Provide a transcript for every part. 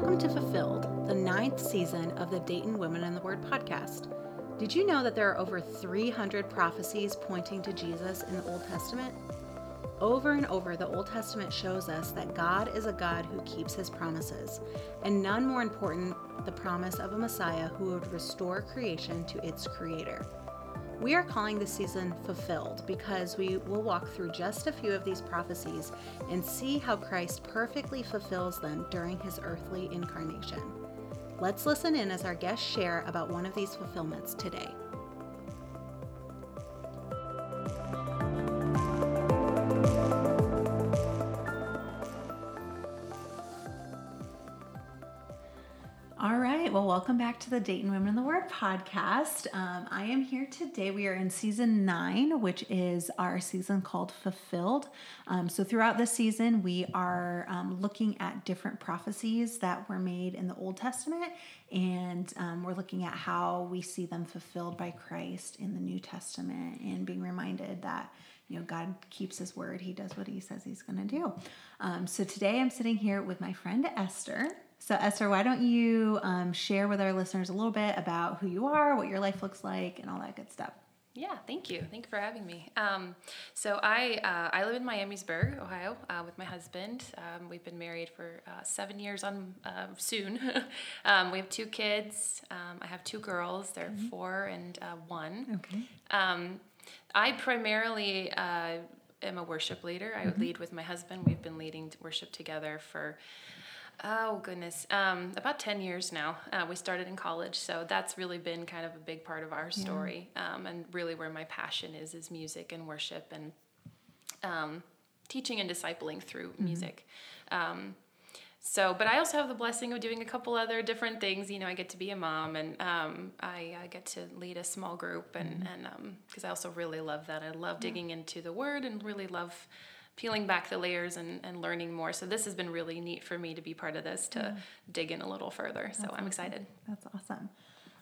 Welcome to Fulfilled, the ninth season of the Dayton Women in the Word podcast. Did you know that there are over 300 prophecies pointing to Jesus in the Old Testament? Over and over, the Old Testament shows us that God is a God who keeps his promises, and none more important the promise of a Messiah who would restore creation to its creator. We are calling this season Fulfilled because we will walk through just a few of these prophecies and see how Christ perfectly fulfills them during his earthly incarnation. Let's listen in as our guests share about one of these fulfillments today. Right. Well, welcome back to the Dayton Women in the Word podcast. Um, I am here today. We are in season nine, which is our season called Fulfilled. Um, so, throughout this season, we are um, looking at different prophecies that were made in the Old Testament, and um, we're looking at how we see them fulfilled by Christ in the New Testament, and being reminded that you know God keeps His word. He does what He says He's going to do. Um, so today, I'm sitting here with my friend Esther. So, Esther, why don't you um, share with our listeners a little bit about who you are, what your life looks like, and all that good stuff? Yeah, thank you. Thank you for having me. Um, so I uh, I live in Miamisburg, Ohio, uh, with my husband. Um, we've been married for uh, seven years on uh, soon. um, we have two kids. Um, I have two girls. They're mm-hmm. four and uh, one. Okay. Um, I primarily uh, am a worship leader. I mm-hmm. lead with my husband. We've been leading worship together for Oh goodness, um, about ten years now. Uh, we started in college, so that's really been kind of a big part of our story, yeah. um, and really where my passion is is music and worship and um, teaching and discipling through mm-hmm. music. Um, so, but I also have the blessing of doing a couple other different things. You know, I get to be a mom, and um, I, I, get to lead a small group, and mm-hmm. and because um, I also really love that. I love digging yeah. into the Word, and really love peeling back the layers and, and learning more. So this has been really neat for me to be part of this to yeah. dig in a little further. That's so I'm excited. That's awesome.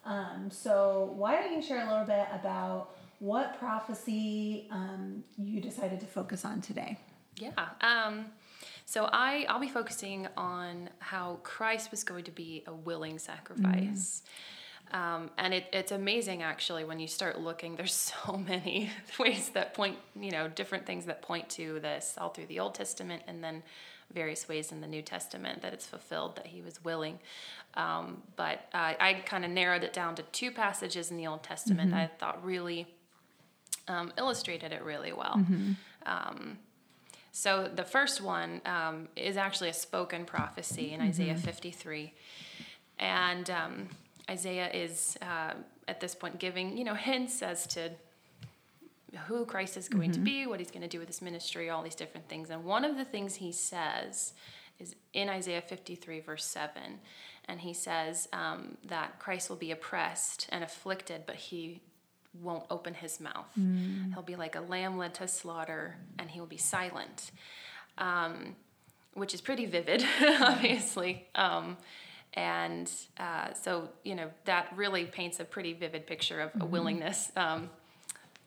Um, so why don't you share a little bit about what prophecy um, you decided to focus on today? Yeah. Um, so I I'll be focusing on how Christ was going to be a willing sacrifice. Mm. Um, and it, it's amazing actually when you start looking there's so many ways that point you know different things that point to this all through the old testament and then various ways in the new testament that it's fulfilled that he was willing um, but uh, i kind of narrowed it down to two passages in the old testament mm-hmm. that i thought really um, illustrated it really well mm-hmm. Um, so the first one um, is actually a spoken prophecy in mm-hmm. isaiah 53 and um, Isaiah is uh, at this point giving, you know, hints as to who Christ is going mm-hmm. to be, what he's going to do with his ministry, all these different things. And one of the things he says is in Isaiah 53, verse 7. And he says um, that Christ will be oppressed and afflicted, but he won't open his mouth. Mm. He'll be like a lamb led to slaughter, and he will be silent, um, which is pretty vivid, obviously. Um, and uh, so, you know, that really paints a pretty vivid picture of mm-hmm. a willingness um,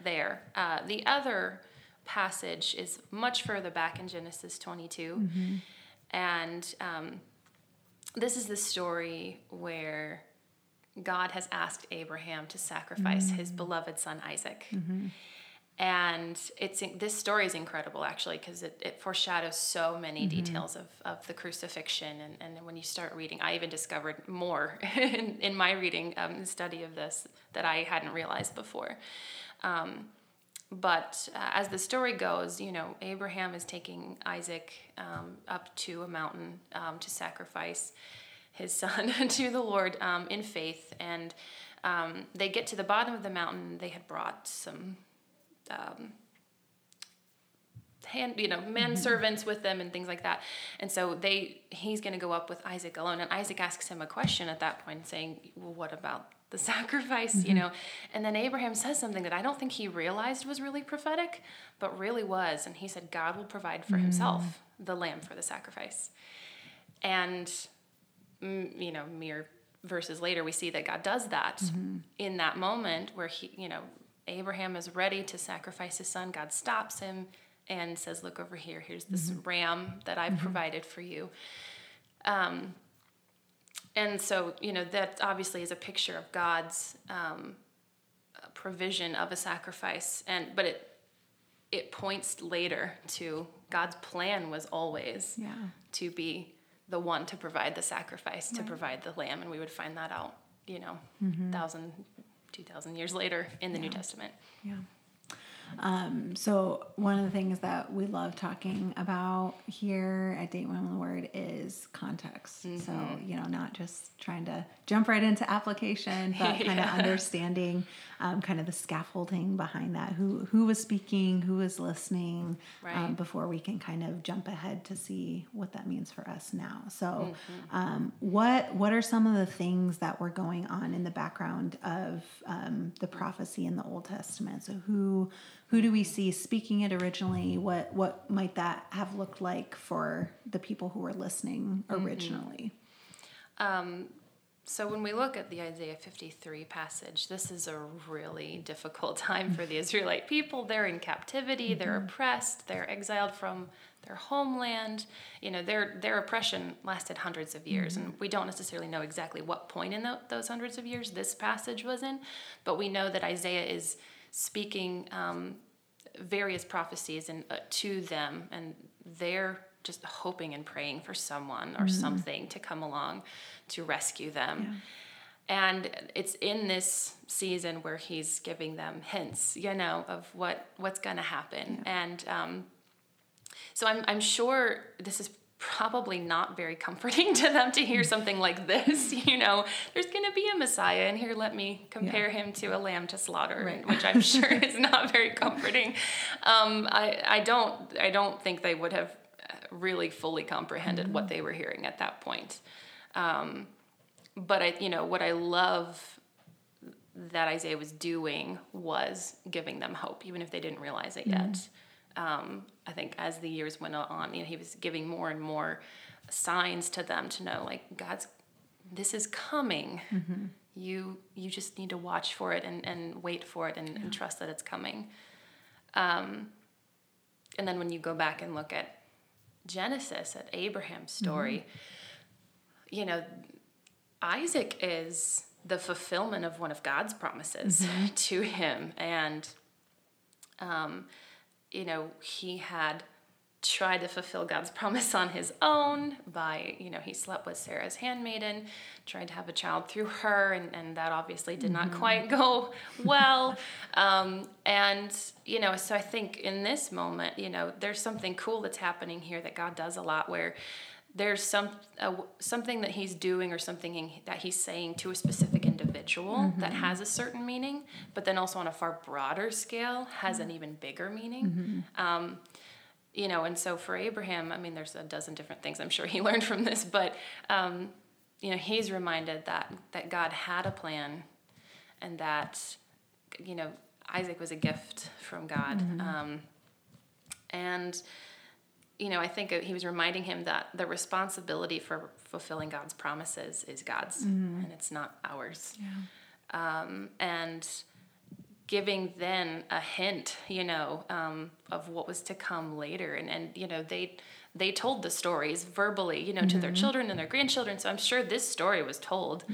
there. Uh, the other passage is much further back in Genesis 22. Mm-hmm. And um, this is the story where God has asked Abraham to sacrifice mm-hmm. his beloved son Isaac. And it's this story is incredible actually because it, it foreshadows so many mm-hmm. details of, of the crucifixion. And, and when you start reading i even discovered more in, in my reading um, and study of this that i hadn't realized before. Um, but uh, as the story goes you know abraham is taking isaac um, up to a mountain um, to sacrifice his son to the lord um, in faith. And um, they get to the bottom of the mountain. They had brought some um, hand you know men mm-hmm. servants with them and things like that and so they he's going to go up with isaac alone and isaac asks him a question at that point saying well what about the sacrifice mm-hmm. you know and then abraham says something that i don't think he realized was really prophetic but really was and he said god will provide for mm-hmm. himself the lamb for the sacrifice and mm, you know mere verses later we see that god does that mm-hmm. in that moment where he you know Abraham is ready to sacrifice his son. God stops him and says, Look over here. Here's this mm-hmm. ram that I've mm-hmm. provided for you. Um, and so you know that obviously is a picture of God's um, provision of a sacrifice, and but it it points later to God's plan was always Yeah. to be the one to provide the sacrifice, to Right. provide the lamb, and we would find that out, you know, thousand, two thousand years later in the New Testament. Yeah. Um, so one of the things that we love talking about here at Dayton Women of the Word is context. So, you know, not just trying to jump right into application, but kind of understanding um, kind of the scaffolding behind that. Who who was speaking, who was listening, um, before we can kind of jump ahead to see what that means for us now. So, um, what what are some of the things that were going on in the background of um, the prophecy in the Old Testament? So, who who do we see speaking it originally? What what might that have looked like for the people who were listening mm-hmm. originally? Um, so when we look at the Isaiah 53 passage, this is a really difficult time for the Israelite people. They're in captivity, they're mm-hmm. oppressed, they're exiled from their homeland. You know, their their oppression lasted hundreds of years, mm-hmm. and we don't necessarily know exactly what point in tho- those hundreds of years this passage was in, but we know that Isaiah is speaking um, various prophecies and uh, to them, and they're just hoping and praying for someone or something to come along to rescue them. And it's in this season where he's giving them hints, you know, of what what's going to happen. And um, so I'm I'm sure this is probably not very comforting to them to hear something like this. You know, there's going to be a Messiah, and here let me compare him to a lamb to slaughter, Right. which I'm sure is not very comforting. Um, I I don't I don't think they would have uh, really fully comprehended what they were hearing at that point. Um, but I, you know, what I love that Isaiah was doing was giving them hope, even if they didn't realize it yet. Um, I think as the years went on, you know, he was giving more and more signs to them to know, like God's, this is coming. You you just need to watch for it and, and wait for it and, and trust that it's coming. Um, and then when you go back and look at Genesis, at Abraham's story, you know, Isaac is the fulfillment of one of God's promises to him. And, um, you know, he had tried to fulfill God's promise on his own by, you know, he slept with Sarah's handmaiden, tried to have a child through her, and, and that obviously did not quite go well. um, and, you know, so I think in this moment, you know, there's something cool that's happening here that God does a lot where there's some uh, something that he's doing or something in, that he's saying to a specific individual that has a certain meaning, but then also on a far broader scale has an even bigger meaning. Um, you know, and so for Abraham, I mean, there's a dozen different things I'm sure he learned from this, but um, you know, he's reminded that that God had a plan, and that you know Isaac was a gift from God, um, and you know, I think he was reminding him that the responsibility for fulfilling God's promises is God's, and it's not ours. Um, and giving then a hint, you know, um, of what was to come later, and and you know they they told the stories verbally, you know, to their children and their grandchildren. So I'm sure this story was told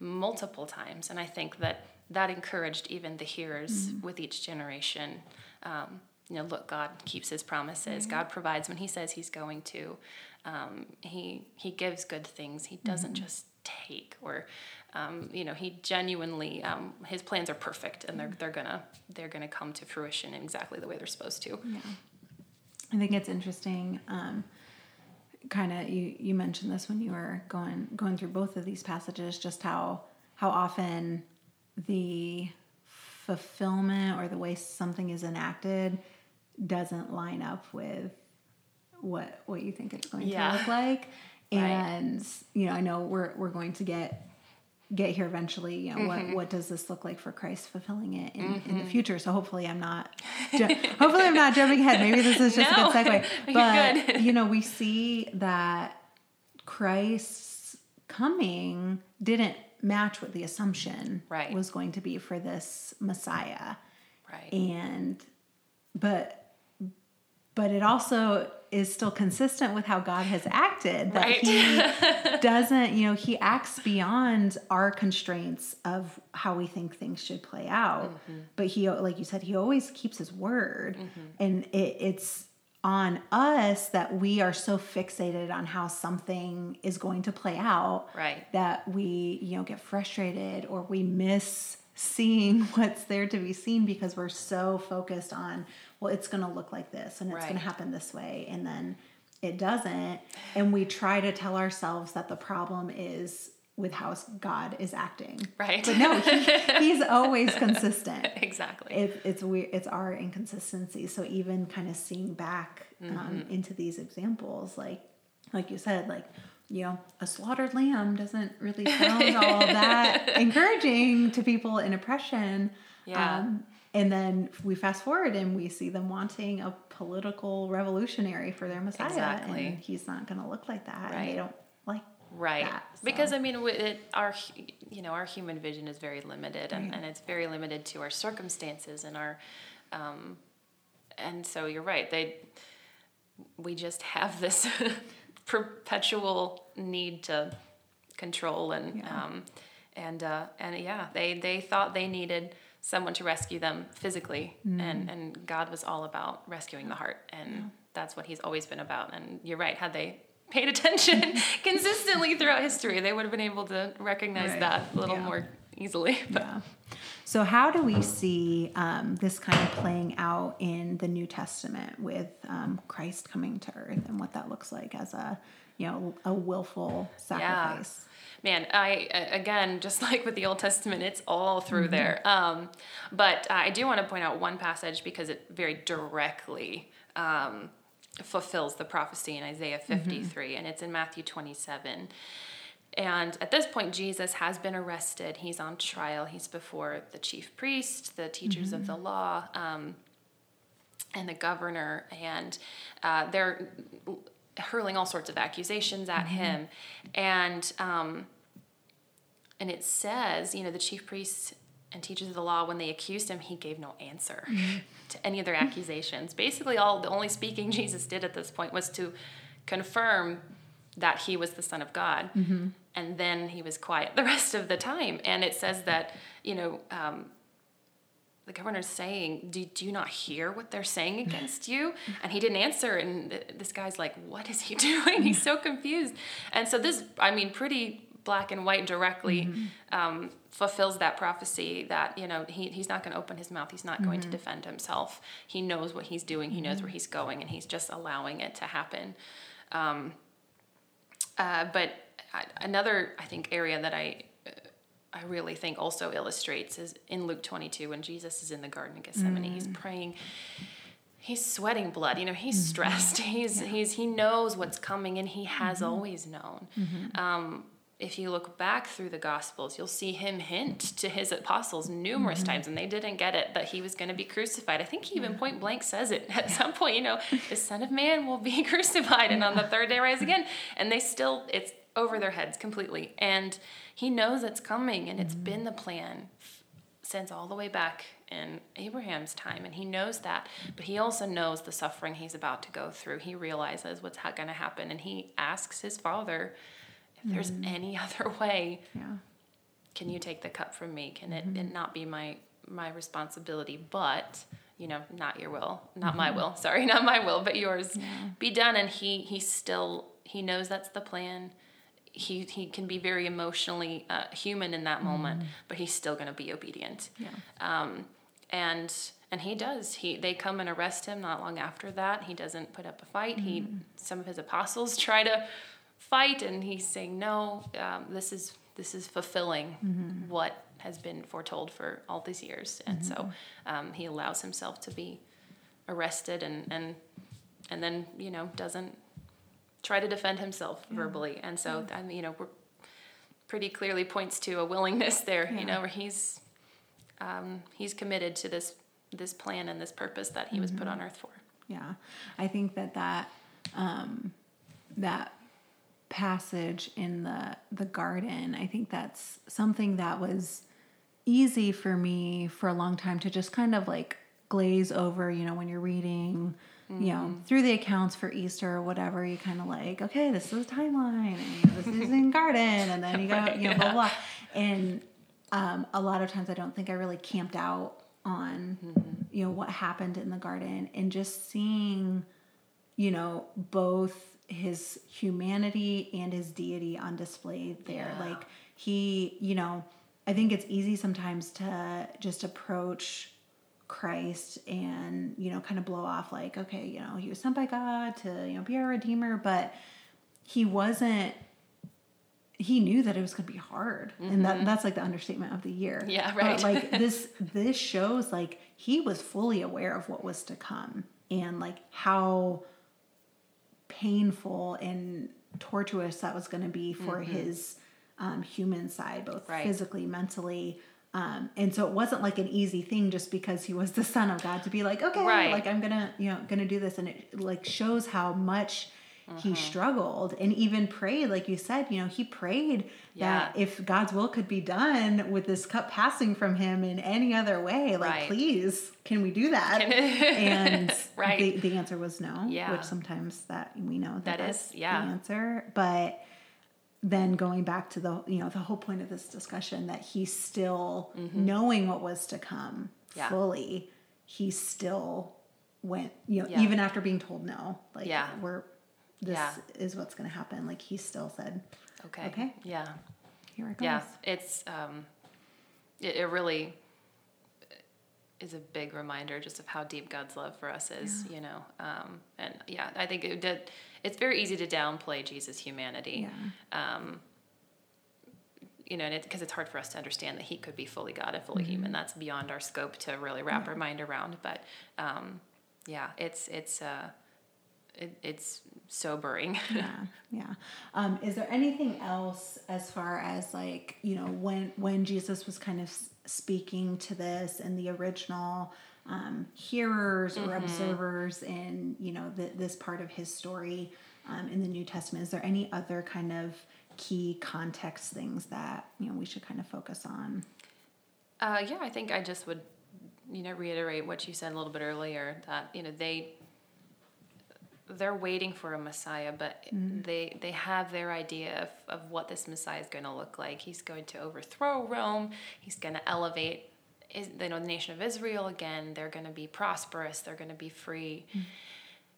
multiple times, and I think that that encouraged even the hearers with each generation. Um, you know, look, God keeps His promises. God provides when He says He's going to. Um, he He gives good things. He doesn't just take or. Um, you know, he genuinely um, his plans are perfect, and they're they're gonna they're gonna come to fruition in exactly the way they're supposed to. I think it's interesting. Um, kind of, you you mentioned this when you were going going through both of these passages, just how how often the fulfillment or the way something is enacted doesn't line up with what what you think it's going Yeah. to look like. Right. And you know, I know we're we're going to get get here eventually. You know, Mm-hmm. what what does this look like for Christ fulfilling it in, in the future? So hopefully, I'm not. ju- hopefully, I'm not jumping ahead. Maybe this is just No, a good segue. But good. you know, we see that Christ's coming didn't match what the assumption Right. was going to be for this Messiah Right. and but but it also is still consistent with how God has acted. That Right. he doesn't, you know, he acts beyond our constraints of how we think things should play out. Mm-hmm. But he, like you said, he always keeps his word. And it, it's on us that we are so fixated on how something is going to play out Right. that we, you know, get frustrated or we miss seeing what's there to be seen because we're so focused on, well, it's going to look like this and it's going to happen this way. And then it doesn't. And we try to tell ourselves that the problem is with how God is acting. Right. But no, he, he's always consistent. exactly. It, it's weird. It's our inconsistency. So even kind of seeing back um, Mm-hmm. into these examples, like like you said, like you know, a slaughtered lamb doesn't really sound all that encouraging to people in oppression. Yeah. Um, and then we fast forward and we see them wanting a political revolutionary for their Messiah, Exactly. and he's not going to look like that. And Right. they don't like right that, because i mean it, our you know our human vision is very limited and, Right. and it's very limited to our circumstances and our um, and so you're right they we just have this perpetual need to control and Yeah. um, and uh, and yeah they they thought they needed someone to rescue them physically Mm. and and God was all about rescuing the heart and that's what he's always been about and you're right had they paid attention consistently throughout history they would have been able to recognize Right. that a little Yeah. more easily but Yeah. So, how do we see um, this kind of playing out in the New Testament with um, Christ coming to earth and what that looks like as a, you know, a willful sacrifice? yeah. Man, I again, just like with the Old Testament, it's all through Mm-hmm. there. Um, but I do want to point out one passage because it very directly um, fulfills the prophecy in Isaiah Mm-hmm. 53, and it's in Matthew 27. And at this point, Jesus has been arrested. He's on trial. He's before the chief priest, the teachers of Mm-hmm. the law, um, and the governor, and uh, they're hurling all sorts of accusations at him. And um, and it says, you know, the chief priests and teachers of the law, when they accused him, he gave no answer to any of their accusations. Basically, all the only speaking Jesus did at this point was to confirm that he was the Son of God. And then he was quiet the rest of the time. And it says that, you know, um, the governor's saying, do, do you not hear what they're saying against you? And he didn't answer. And th- this guy's like, what is he doing? He's so confused. And so this, I mean, pretty black and white directly um, fulfills that prophecy that, you know, he, he's not going to open his mouth. He's not going to defend himself. He knows what he's doing. He knows where he's going. And he's just allowing it to happen. Um, uh, but another, I think, area that I I really think also illustrates is in Luke 22 when Jesus is in the Garden of Gethsemane. He's mm. praying. He's sweating blood. You know, he's mm-hmm. stressed. He's he's he knows what's coming, and he has mm-hmm. always known. Mm-hmm. Um, if you look back through the Gospels, you'll see him hint to his apostles numerous times, and they didn't get it that he was going to be crucified. I think he even point blank says it at some point. You know, the Son of Man will be crucified, and on the third day rise again. And they still, it's over their heads completely. And he knows it's coming, and it's been the plan since all the way back in Abraham's time, and he knows that. But he also knows the suffering he's about to go through. He realizes what's ha- going to happen, and he asks his father if there's mm-hmm. any other way. Yeah. Can you take the cup from me? Can it, mm-hmm. it not be my my responsibility? But you know, not your will, not my mm-hmm. will. Sorry, not my will, but yours. Be done. And he he still he knows that's the plan. He he can be very emotionally uh, human in that moment, but he's still going to be obedient. Yeah. um, and and he does. He they come and arrest him not long after that. He doesn't put up a fight. He some of his apostles try to fight and he's saying no um, this is this is fulfilling what has been foretold for all these years. And so um, he allows himself to be arrested and and and then you know doesn't try to defend himself verbally. And so I mean, you know we're pretty clearly points to a willingness there Yeah. you know where he's um, he's committed to this this plan and this purpose that he was put on earth for. Yeah, I think that that um, that passage in the the garden, I think that's something that was easy for me for a long time to just kind of like glaze over. You know, when you're reading you know, through the accounts for Easter or whatever, you kind of like, okay, this is a timeline, and this is in garden, and then you go, Right, you know, blah yeah. blah. And um, a lot of times, I don't think I really camped out on, you know, what happened in the garden, and just seeing, you know, both his humanity and his deity on display there. Yeah. Like he, you know, I think it's easy sometimes to just approach Christ and, you know, kind of blow off like, okay, you know, he was sent by God to, you know, be our redeemer, but he wasn't he knew that it was going to be hard and that that's like the understatement of the year Mm-hmm. Yeah, But, right. like this this shows like he was fully aware of what was to come and like how painful and tortuous that was going to be for his um, human side, both Mm-hmm. Right. physically, mentally. Um, and so it wasn't like an easy thing just because he was the son of God to be like, okay, Right. like I'm gonna, you know, gonna do this. And it like shows how much he Mm-hmm. struggled and even prayed, like you said, you know, he prayed that if God's will could be done with this cup passing from him in any other way, like Right. please, can we do that? And Right. the, the answer was no. Yeah. Which sometimes that we know that, That yeah. the answer. But then going back to the you know the whole point of this discussion that he's still knowing what was to come Mm-hmm. Yeah. fully, he still went you know Yeah. even after being told no, like Yeah. we're this Yeah. is what's going to happen. Like he still said, Okay. Okay. Yeah. "Here it goes." Yeah. It's um, it, it really is a big reminder just of how deep God's love for us is. You know. Um, and yeah, I think it did. It's very easy to downplay Jesus' humanity. Um, you know, and because it's hard for us to understand that he could be fully God and fully human. That's beyond our scope to really wrap our mind around. But um, yeah, it's it's uh, it, it's sobering. yeah yeah. Um is there anything else as far as like you know when when jesus was kind of speaking to this and the original um hearers or observers in you know the, this part of his story um, in the new testament? Is there any other kind of key context things that you know we should kind of focus on? Uh, yeah, I think I just would, you know, reiterate what you said a little bit earlier that you know they they're waiting for a Messiah, but mm-hmm. they they have their idea of, of what this Messiah is going to look like. He's going to overthrow Rome. He's going to elevate, is you know, the nation of Israel again. They're going to be prosperous. They're going to be free. Mm.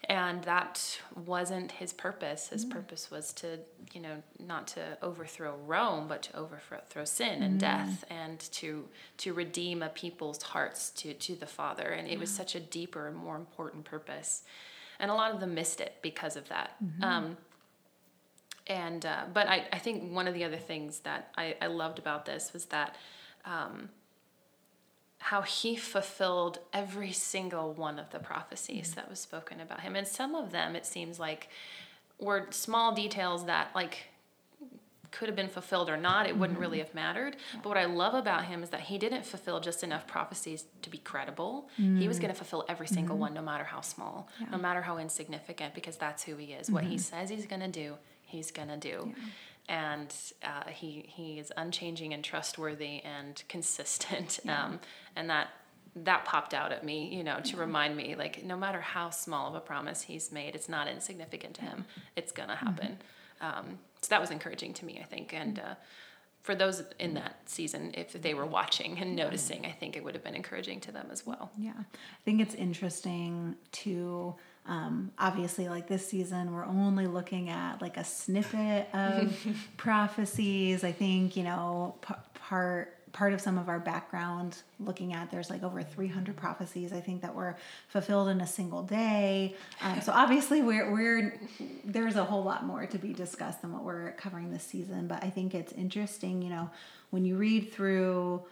And that wasn't his purpose. His mm. purpose was to, you know, not to overthrow Rome, but to overthrow sin and mm. death, and to to redeem a people's hearts to to the Father. And it was such a deeper and more important purpose. And a lot of them missed it because of that. Um, and uh, but I, I think one of the other things that I, I loved about this was that um, how he fulfilled every single one of the prophecies that was spoken about him. And some of them it seems like were small details that like could have been fulfilled or not it wouldn't really have mattered. But what i love about him is that he didn't fulfill just enough prophecies to be credible. He was going to fulfill every single one no matter how small no matter how insignificant because that's who he is. What he says he's going to do he's going to do and uh, he he is unchanging and trustworthy and consistent um, and that that popped out at me you know to remind me like no matter how small of a promise he's made it's not insignificant to him it's gonna happen. Um, so that was encouraging to me i think. And uh, for those in that season if they were watching and noticing i think it would have been encouraging to them as well. Yeah, I think it's interesting to um, obviously like this season we're only looking at like a snippet of prophecies. I think you know p- part part of some of our background looking at there's like over 300 prophecies I think that were fulfilled in a single day. Um, so obviously we're we're there's a whole lot more to be discussed than what we're covering this season. But I think it's interesting, you know, when you read through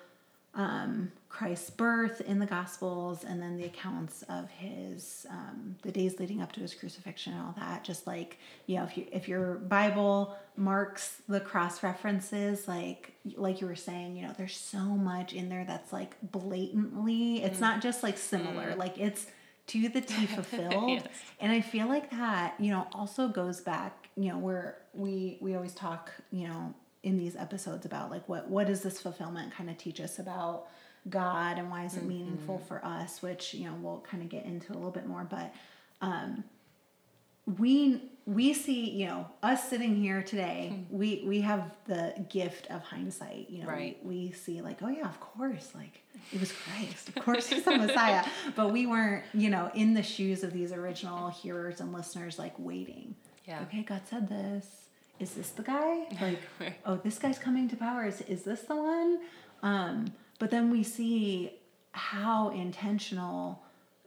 um, Christ's birth in the Gospels, and then the accounts of his um, the days leading up to his crucifixion and all that. Just like you know, if you if your Bible marks the cross references, like like you were saying, you know, there's so much in there that's like blatantly. It's not just like similar. Like it's to the T fulfilled. Yes. And I feel like that, you know, also goes back, you know, where we we always talk, you know, in these episodes about like what what does this fulfillment kind of teach us about God and why is it meaningful for us, which, you know, we'll kind of get into a little bit more, but um, we we see you know us sitting here today Hmm. we we have the gift of hindsight you know Right. we, we see like oh yeah of course like it was christ of course he's the messiah but we weren't you know in the shoes of these original hearers and listeners like waiting Yeah. okay god said this is this the guy? Like Right. oh this guy's coming to power is, is this the one? Um but then we see how intentional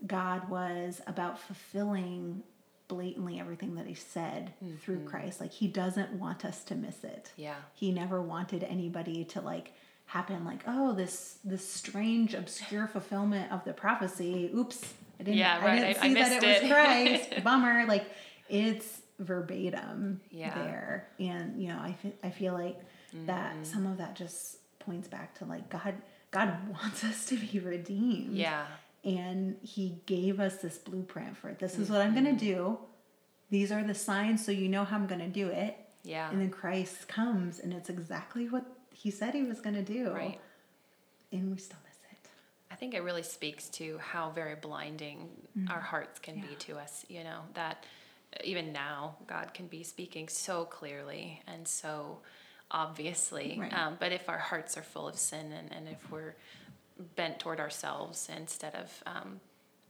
god was about fulfilling blatantly everything that he said through christ. Like he doesn't want us to miss it. Yeah. he never wanted anybody to like happen like oh this this strange obscure fulfillment of the prophecy. Oops i didn't, Yeah, I didn't I- I see that missed it. Was christ. Bummer. Like it's verbatim Yeah. there and you know i, I feel like that Mm-hmm. some of that just points back to like god god wants us to be redeemed Yeah. and he gave us this blueprint for it. This is what I'm going Mm-hmm. to do. These are the signs so you know how I'm going to do it. Yeah. And then Christ comes and it's exactly what he said he was going to do. Right. And we still miss it. I think it really speaks to how very blinding our hearts can be Mm-hmm. To us, you know, that even now God can be speaking so clearly and so obviously. Right. Um, but if our hearts are full of sin and, and if we're bent toward ourselves instead of um,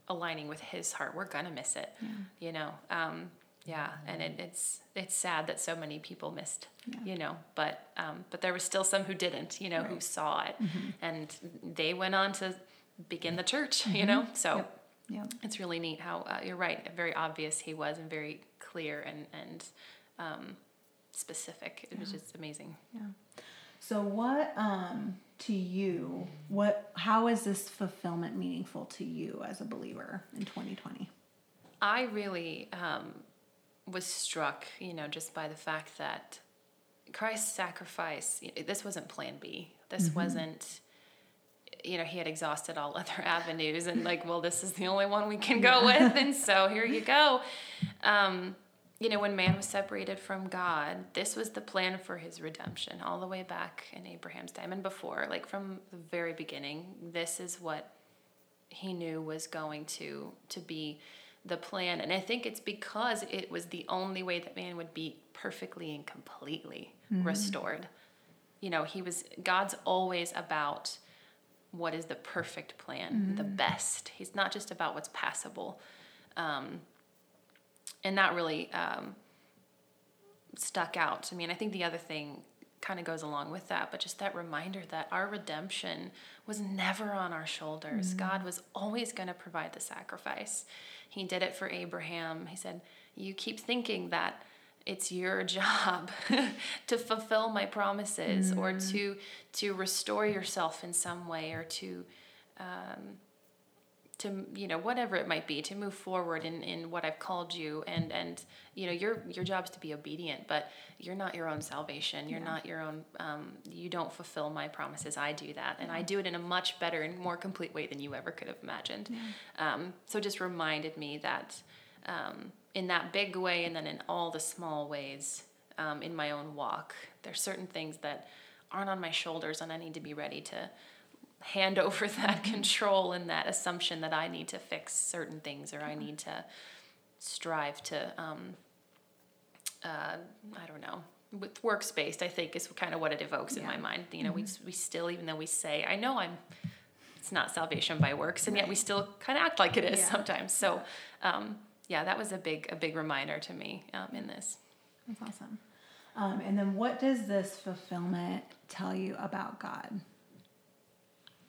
aligning with His heart, we're going to miss it, Yeah. you know. Um, yeah, and it, it's it's sad that so many people missed, Yeah. you know. But um, but there were still some who didn't, you know, who saw it, and they went on to begin the church, you know. So Yep. Yep. it's really neat how uh, you're right, very obvious he was, and very clear and and um, specific. It was just amazing. Yeah. So what um to you, what how is this fulfillment meaningful to you as a believer in 2020? I really um, was struck, you know, just by the fact that Christ's sacrifice, this wasn't plan B. This wasn't, you know, he had exhausted all other avenues and, like, well, this is the only one we can go with. And so here you go. Um, you know, when man was separated from God, this was the plan for his redemption all the way back in Abraham's time and before. Like, from the very beginning, this is what he knew was going to to be the plan and i think it's because it was the only way that man would be perfectly and completely restored you know he was god's always about what is the perfect plan the best. He's not just about what's passable. Um, and that really um, stuck out to me. And i think the other thing kind of goes along with that but just that reminder that our redemption was never on our shoulders. God was always going to provide the sacrifice. He did it for abraham. He said you keep thinking that it's your job to fulfill my promises or to to restore yourself in some way or to um, to you know whatever it might be to move forward in, in what I've called you. And and you know your your job is to be obedient but you're not your own salvation. You're not your own um, you don't fulfill my promises. I do that. And I do it in a much better and more complete way than you ever could have imagined. Um, so it just reminded me that um, in that big way and then in all the small ways um, in my own walk. There's certain things that aren't on my shoulders and I need to be ready to hand over that control and that assumption that I need to fix certain things or I need to strive to, um, uh, I don't know, with works based, I think is kind of what it evokes in my mind. You know, we, we still, even though we say, I know I'm, it's not salvation by works, and yet we still kind of act like it is Yeah. sometimes. So, um, yeah, that was a big, a big reminder to me um, in this. That's awesome. Um, and then what does this fulfillment tell you about God?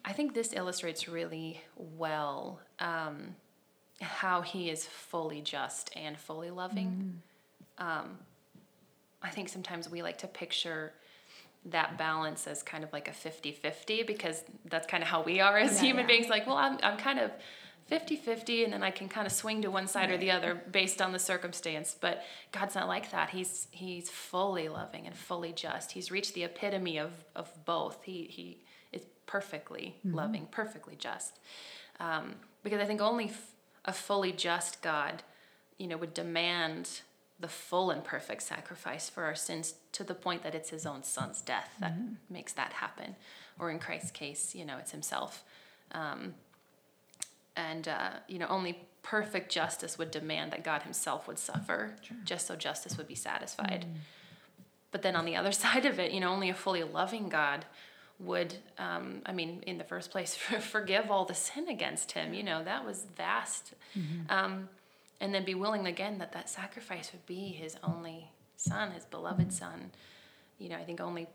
I think this illustrates really well um, how he is fully just and fully loving. Um, I think sometimes we like to picture that balance as kind of like a 50 50 because that's kind of how we are as Yeah, human yeah. beings. Like, well, I'm, I'm kind of 50 50 and then I can kind of swing to one side or the other based on the circumstance. But God's not like that. He's, he's fully loving and fully just. He's reached the epitome of, of both. He, he is perfectly loving, perfectly just. Um, because I think only f- a fully just God, you know, would demand the full and perfect sacrifice for our sins to the point that it's his own son's death that makes that happen. Or in Christ's case, you know, it's himself. Um, and uh, you know only perfect justice would demand that God Himself would suffer, just so justice would be satisfied. Mm. But then on the other side of it, you know, only a fully loving God would, um, I mean, in the first place, forgive all the sin against Him. You know, that was vast. Mm-hmm. Um, and then be willing again that that sacrifice would be His only Son, His beloved Mm. Son. You know, I think only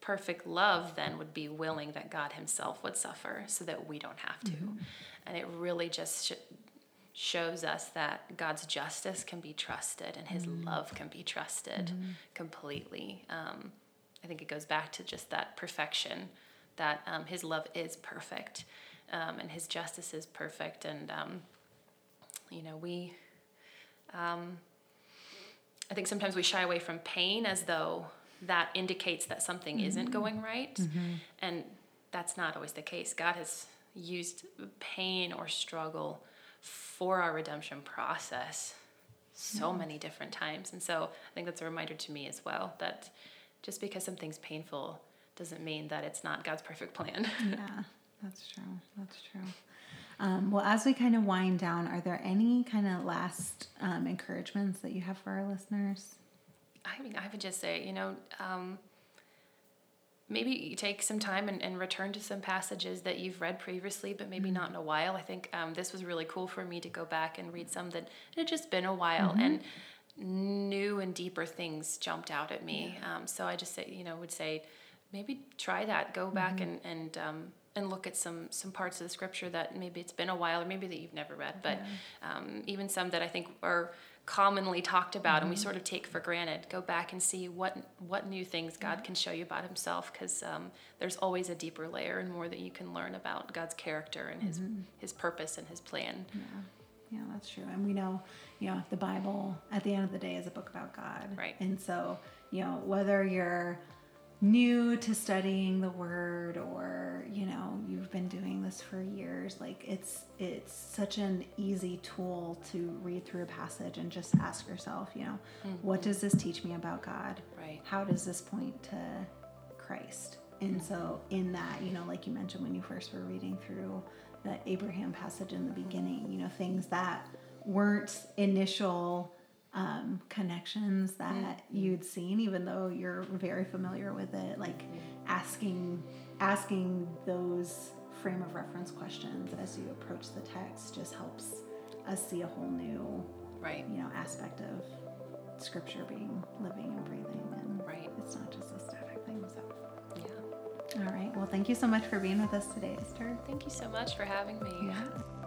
perfect love then would be willing that God Himself would suffer so that we don't have to. And it really just sh- shows us that God's justice can be trusted and His love can be trusted completely. Um, I think it goes back to just that perfection, that um, His love is perfect um, and His justice is perfect. And, um, you know, we. Um, I think sometimes we shy away from pain as though that indicates that something isn't going right. And that's not always the case. God has used pain or struggle for our redemption process so many different times. And so I think that's a reminder to me as well that just because something's painful doesn't mean that it's not God's perfect plan. Yeah, that's true. That's true. Um, well, as we kind of wind down, are there any kind of last um, encouragements that you have for our listeners? I mean, I would just say, you know, um, maybe you take some time and, and return to some passages that you've read previously, but maybe not in a while. I think um, this was really cool for me to go back and read some that had just been a while and new and deeper things jumped out at me. Um, so I just say, you know, would say, maybe try that. Go back and and um, and look at some some parts of the scripture that maybe it's been a while or maybe that you've never read, but um, even some that I think are commonly talked about and we mm-hmm. sort of take for granted. Go back and see what what new things God mm-hmm. can show you about Himself, because um, there's always a deeper layer and more that you can learn about God's character and His mm-hmm. His purpose and His plan. Yeah, yeah, that's true. And we know, you know, the Bible at the end of the day is a book about God. Right. And so, you know, whether you're new to studying the word or, you know, you've been doing this for years, like it's it's such an easy tool to read through a passage and just ask yourself, you know, mm-hmm. what does this teach me about God? Right. How does this point to Christ? And so, mm-hmm. in that, you know, like you mentioned when you first were reading through the Abraham passage in the beginning, you know, things that weren't initial um, connections that you'd seen, even though you're very familiar with it, like asking asking those frame of reference questions as you approach the text just helps us see a whole new, Right. you know, aspect of scripture being living and breathing and Right. it's not just a static thing. So Yeah. all right. Well, thank you so much for being with us today, Esther. Thank you so much for having me. Yeah.